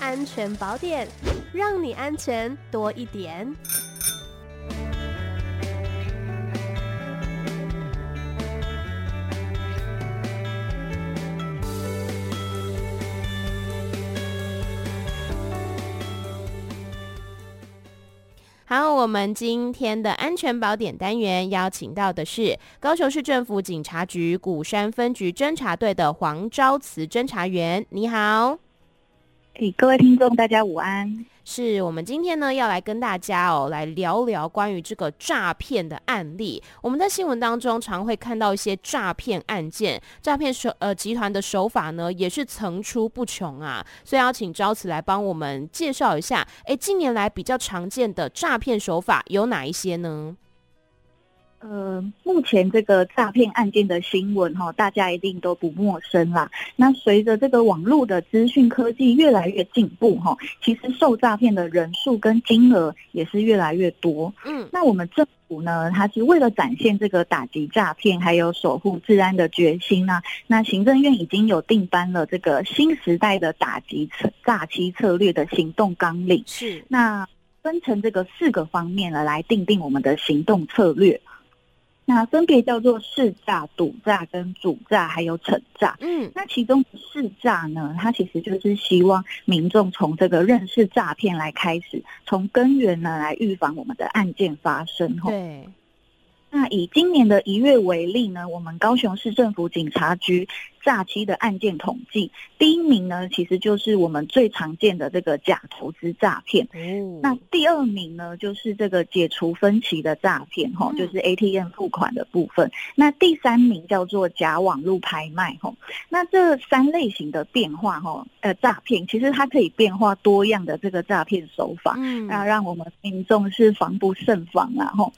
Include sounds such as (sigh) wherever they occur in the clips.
安全宝典，让你安全多一点。好，我们今天的安全宝典单元邀请到的是高雄市政府警察局鼓山分局侦查队的黄昭慈侦查员。你好，各位听众，大家午安。是我们今天呢要来跟大家哦来聊聊关于这个诈骗的案例。我们在新闻当中常会看到一些诈骗案件，诈骗手呃集团的手法呢也是层出不穷啊。所以要请昭慈来帮我们介绍一下，诶，近年来比较常见的诈骗手法有哪一些呢？呃，目前这个诈骗案件的新闻哈，大家一定都不陌生啦。那随着这个网络的资讯科技越来越进步哈，其实受诈骗的人数跟金额也是越来越多。嗯，那我们政府呢，它是为了展现这个打击诈骗还有守护治安的决心呢，那行政院已经有定颁了这个新时代的打击诈欺策略的行动纲领。是，那分成这个四个方面呢，来定定我们的行动策略。那分别叫做市诈、赌诈、跟主诈，还有惩诈。嗯，那其中市诈呢，它其实就是希望民众从这个认识诈骗来开始，从根源呢来预防我们的案件发生。对。那以今年的一月为例呢，我们高雄市政府警察局诈欺的案件统计，第一名呢，其实就是我们最常见的这个假投资诈骗。嗯，那第二名呢，就是这个解除分歧的诈骗，哈，就是 ATM 付款的部分。那第三名叫做假网络拍卖，哈。那这三类型的变化，哈，呃，诈骗其实它可以变化多样的这个诈骗手法，嗯，那让我们民众是防不胜防啊，哈。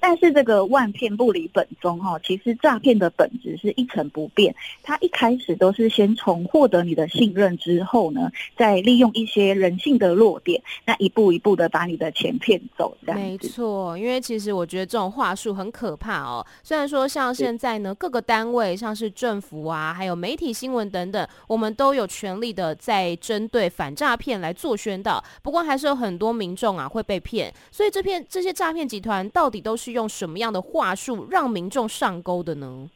但是这个万骗不离本宗哈，其实诈骗的本质是一成不变。他一开始都是先从获得你的信任之后呢，再利用一些人性的弱点，那一步一步的把你的钱骗走。这样没错，因为其实我觉得这种话术很可怕哦。虽然说像现在呢，各个单位像是政府啊，还有媒体新闻等等，我们都有权利的在针对反诈骗来做宣导。不过还是有很多民众啊会被骗，所以这片这些诈骗集团到底都是用什么样的话术让民众上钩的呢？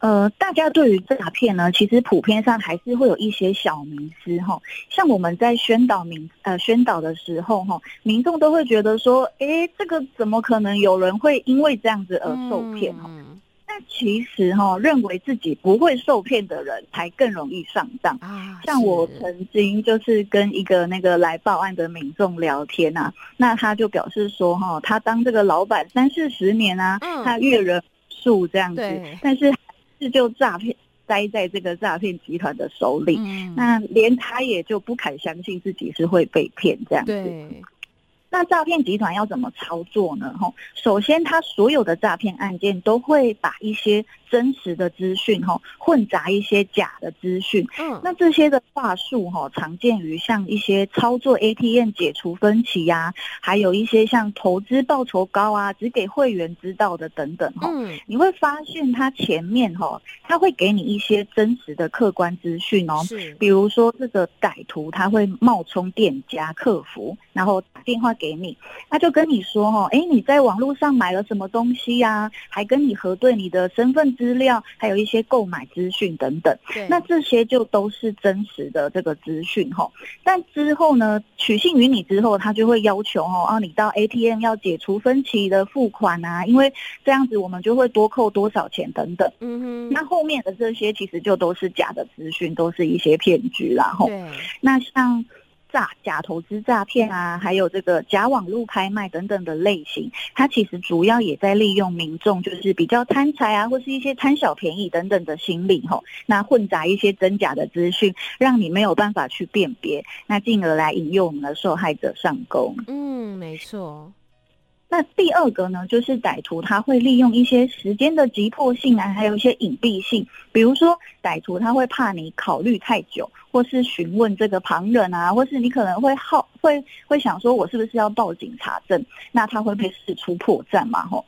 呃，大家对于诈骗呢，其实普遍上还是会有一些小迷思哈。像我们在宣导民呃宣导的时候哈，民众都会觉得说，诶，这个怎么可能有人会因为这样子而受骗哈？嗯其实哈、哦，认为自己不会受骗的人才更容易上当。啊。像我曾经就是跟一个那个来报案的民众聊天啊，那他就表示说哈、哦，他当这个老板三四十年啊，嗯、他阅人数这样子，但是还是就诈骗栽在这个诈骗集团的手里，嗯，那连他也就不肯相信自己是会被骗这样子。那诈骗集团要怎么操作呢？吼，首先，他所有的诈骗案件都会把一些真实的资讯，吼，混杂一些假的资讯。嗯，那这些的话术，吼，常见于像一些操作 ATM 解除分歧呀，还有一些像投资报酬高啊，只给会员知道的等等。吼，嗯，你会发现他前面，吼，他会给你一些真实的客观资讯哦。是，比如说这个歹徒他会冒充店家客服，然后打电话。给你，他就跟你说哦，哎，你在网络上买了什么东西呀、啊？还跟你核对你的身份资料，还有一些购买资讯等等。对，那这些就都是真实的这个资讯哈。但之后呢，取信于你之后，他就会要求哦，啊，你到 ATM 要解除分期的付款啊，因为这样子我们就会多扣多少钱等等。嗯哼，那后面的这些其实就都是假的资讯，都是一些骗局啦。对，那像。诈假投资诈骗啊，还有这个假网络拍卖等等的类型，它其实主要也在利用民众就是比较贪财啊，或是一些贪小便宜等等的心理吼，那混杂一些真假的资讯，让你没有办法去辨别，那进而来引诱我们的受害者上钩。嗯，没错。那第二个呢，就是歹徒他会利用一些时间的急迫性啊，还有一些隐蔽性，比如说歹徒他会怕你考虑太久，或是询问这个旁人啊，或是你可能会好会会想说，我是不是要报警查证？那他会被试出破绽嘛？吼。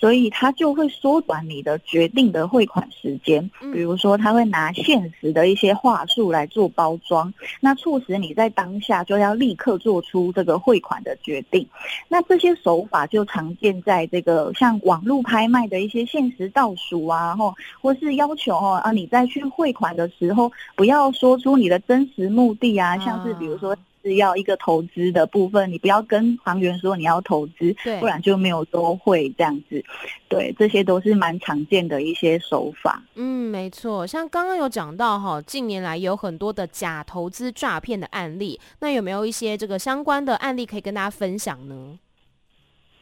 所以他就会缩短你的决定的汇款时间。比如说，他会拿现实的一些话术来做包装，那促使你在当下就要立刻做出这个汇款的决定。那这些手法就常见在这个像网络拍卖的一些限时倒数啊，或或是要求哦啊，你在去汇款的时候不要说出你的真实目的啊，像是比如说。是要一个投资的部分，你不要跟行员说你要投资，不然就没有优惠这样子。对，这些都是蛮常见的一些手法。嗯，没错，像刚刚有讲到哈，近年来有很多的假投资诈骗的案例，那有没有一些这个相关的案例可以跟大家分享呢？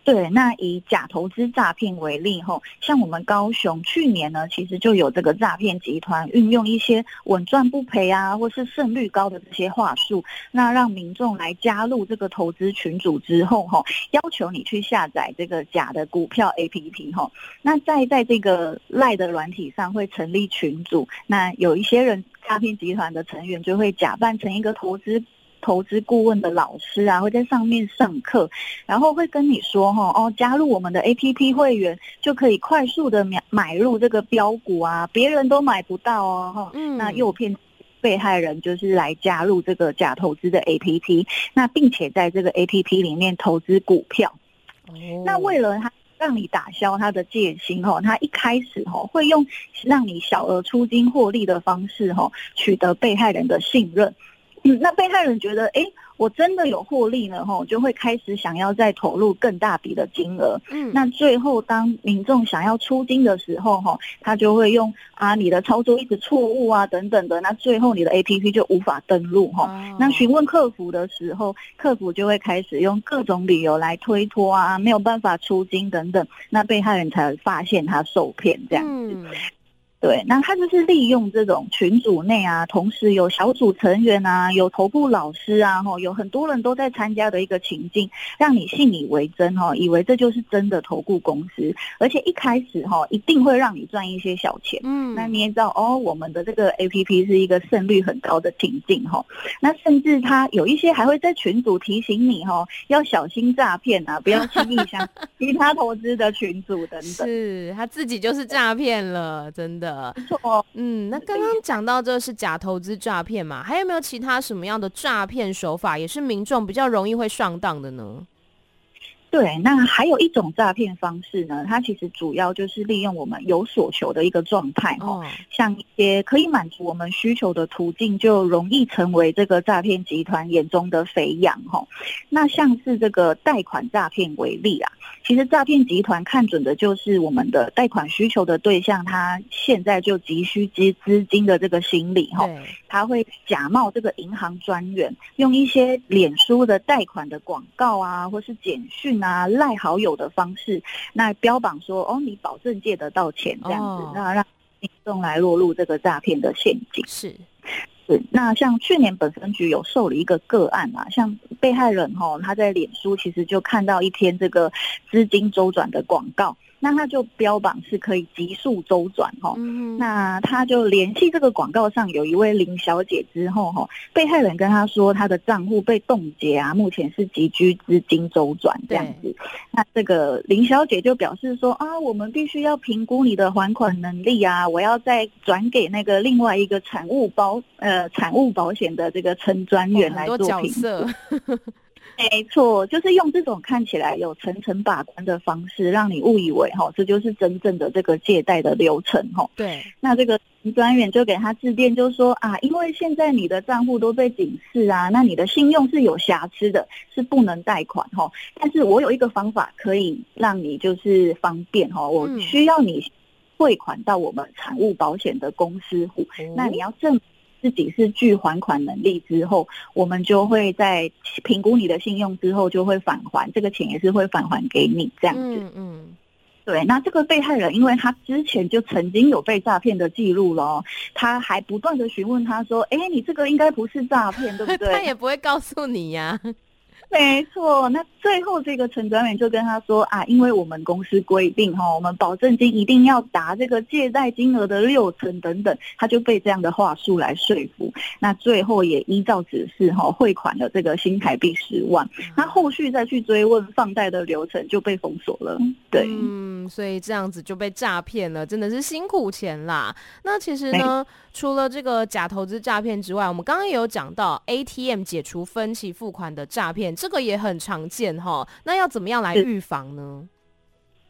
对，那以假投资诈骗为例，吼，像我们高雄去年呢，其实就有这个诈骗集团运用一些稳赚不赔啊，或是胜率高的这些话术，那让民众来加入这个投资群组之后，吼，要求你去下载这个假的股票 APP，吼，那在在这个赖的软体上会成立群组，那有一些人诈骗集团的成员就会假扮成一个投资。投资顾问的老师啊，会在上面上课，然后会跟你说哈哦，加入我们的 APP 会员就可以快速的买买入这个标股啊，别人都买不到哦哈。嗯，那诱骗被害人就是来加入这个假投资的 APP，那并且在这个 APP 里面投资股票。哦，那为了他让你打消他的戒心哈，他一开始哈会用让你小额出金获利的方式哈，取得被害人的信任。嗯，那被害人觉得，哎，我真的有获利了吼，就会开始想要再投入更大笔的金额。嗯，那最后当民众想要出金的时候，哈，他就会用啊，你的操作一直错误啊，等等的，那最后你的 APP 就无法登录哈。哦、那询问客服的时候，客服就会开始用各种理由来推脱啊，没有办法出金等等，那被害人才发现他受骗这样子。嗯对，那他就是利用这种群组内啊，同时有小组成员啊，有头部老师啊，吼，有很多人都在参加的一个情境，让你信以为真，哈，以为这就是真的投顾公司，而且一开始哈，一定会让你赚一些小钱，嗯，那你也知道哦，我们的这个 APP 是一个胜率很高的情境，哈，那甚至他有一些还会在群组提醒你，哈，要小心诈骗啊，不要轻易相信 (laughs) 其他投资的群组等等，是他自己就是诈骗了，真的。错，嗯，那刚刚讲到这是假投资诈骗嘛，还有没有其他什么样的诈骗手法，也是民众比较容易会上当的呢？对，那还有一种诈骗方式呢，它其实主要就是利用我们有所求的一个状态哦，像一些可以满足我们需求的途径，就容易成为这个诈骗集团眼中的肥羊哈。那像是这个贷款诈骗为例啊，其实诈骗集团看准的就是我们的贷款需求的对象，他现在就急需资资金的这个心理哈，他会假冒这个银行专员，用一些脸书的贷款的广告啊，或是简讯。那赖好友的方式，那标榜说哦，你保证借得到钱这样子，哦、那让民众来落入这个诈骗的陷阱。是，是。那像去年本分局有受理一个个案啊，像被害人哈，他在脸书其实就看到一篇这个资金周转的广告。那他就标榜是可以急速周转哈，那他就联系这个广告上有一位林小姐之后哈，被害人跟他说他的账户被冻结啊，目前是急需资金周转这样子。那这个林小姐就表示说啊，我们必须要评估你的还款能力啊，我要再转给那个另外一个产物保呃产物保险的这个陈专员来做评估。没错，就是用这种看起来有层层把关的方式，让你误以为哈，这就是真正的这个借贷的流程哈。对，那这个专员就给他致电，就说啊，因为现在你的账户都被警示啊，那你的信用是有瑕疵的，是不能贷款哈。但是我有一个方法可以让你就是方便哈，我需要你汇款到我们产物保险的公司户，嗯、那你要证。自己是具还款能力之后，我们就会在评估你的信用之后，就会返还这个钱，也是会返还给你这样子。嗯嗯，对。那这个被害人，因为他之前就曾经有被诈骗的记录了，他还不断的询问他说：“哎，你这个应该不是诈骗，对不对？” (laughs) 他也不会告诉你呀。(laughs) 没错，那最后这个陈专员就跟他说啊，因为我们公司规定哈，我们保证金一定要达这个借贷金额的六成等等，他就被这样的话术来说服。那最后也依照指示哈汇款了这个新台币十万。那后续再去追问放贷的流程就被封锁了。对，嗯，所以这样子就被诈骗了，真的是辛苦钱啦。那其实呢，除了这个假投资诈骗之外，我们刚刚也有讲到 ATM 解除分期付款的诈骗。这个也很常见哈，那要怎么样来预防呢？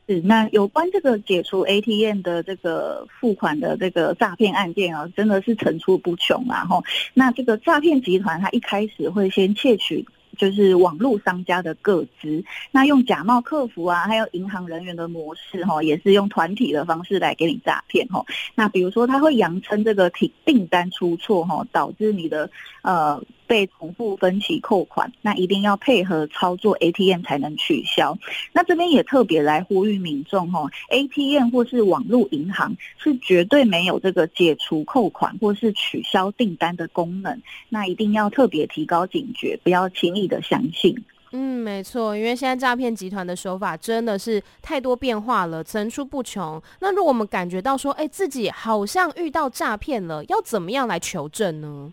是，那有关这个解除 ATM 的这个付款的这个诈骗案件啊，真的是层出不穷啊哈。那这个诈骗集团他一开始会先窃取。就是网络商家的个资，那用假冒客服啊，还有银行人员的模式哈，也是用团体的方式来给你诈骗哈。那比如说他会扬称这个订订单出错哈，导致你的呃被重复分期扣款，那一定要配合操作 ATM 才能取消。那这边也特别来呼吁民众哈，ATM 或是网络银行是绝对没有这个解除扣款或是取消订单的功能，那一定要特别提高警觉，不要轻易的相信，嗯，没错，因为现在诈骗集团的手法真的是太多变化了，层出不穷。那如果我们感觉到说，哎，自己好像遇到诈骗了，要怎么样来求证呢？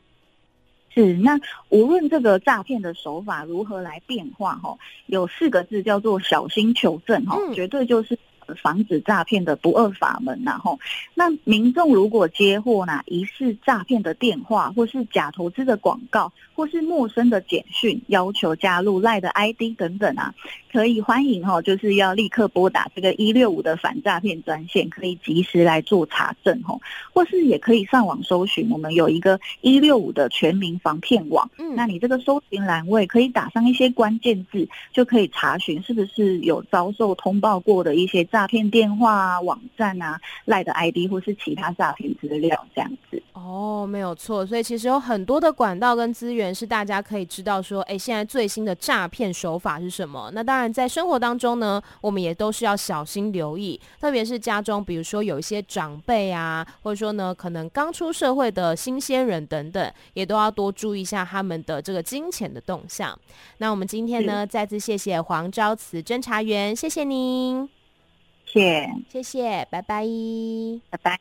是，那无论这个诈骗的手法如何来变化，哈，有四个字叫做小心求证，哈，绝对就是。防止诈骗的不二法门，然后，那民众如果接获呢疑似诈骗的电话，或是假投资的广告，或是陌生的简讯，要求加入赖的 ID 等等啊，可以欢迎哈，就是要立刻拨打这个一六五的反诈骗专线，可以及时来做查证哈，或是也可以上网搜寻，我们有一个一六五的全民防骗网，嗯，那你这个搜寻栏位可以打上一些关键字，就可以查询是不是有遭受通报过的一些。诈骗电话啊、网站啊、赖的 ID 或是其他诈骗资料这样子哦，没有错。所以其实有很多的管道跟资源是大家可以知道说，哎，现在最新的诈骗手法是什么？那当然在生活当中呢，我们也都是要小心留意，特别是家中，比如说有一些长辈啊，或者说呢，可能刚出社会的新鲜人等等，也都要多注意一下他们的这个金钱的动向。那我们今天呢，再次谢谢黄昭慈侦查员，谢谢您。谢谢，谢谢，拜拜，拜拜。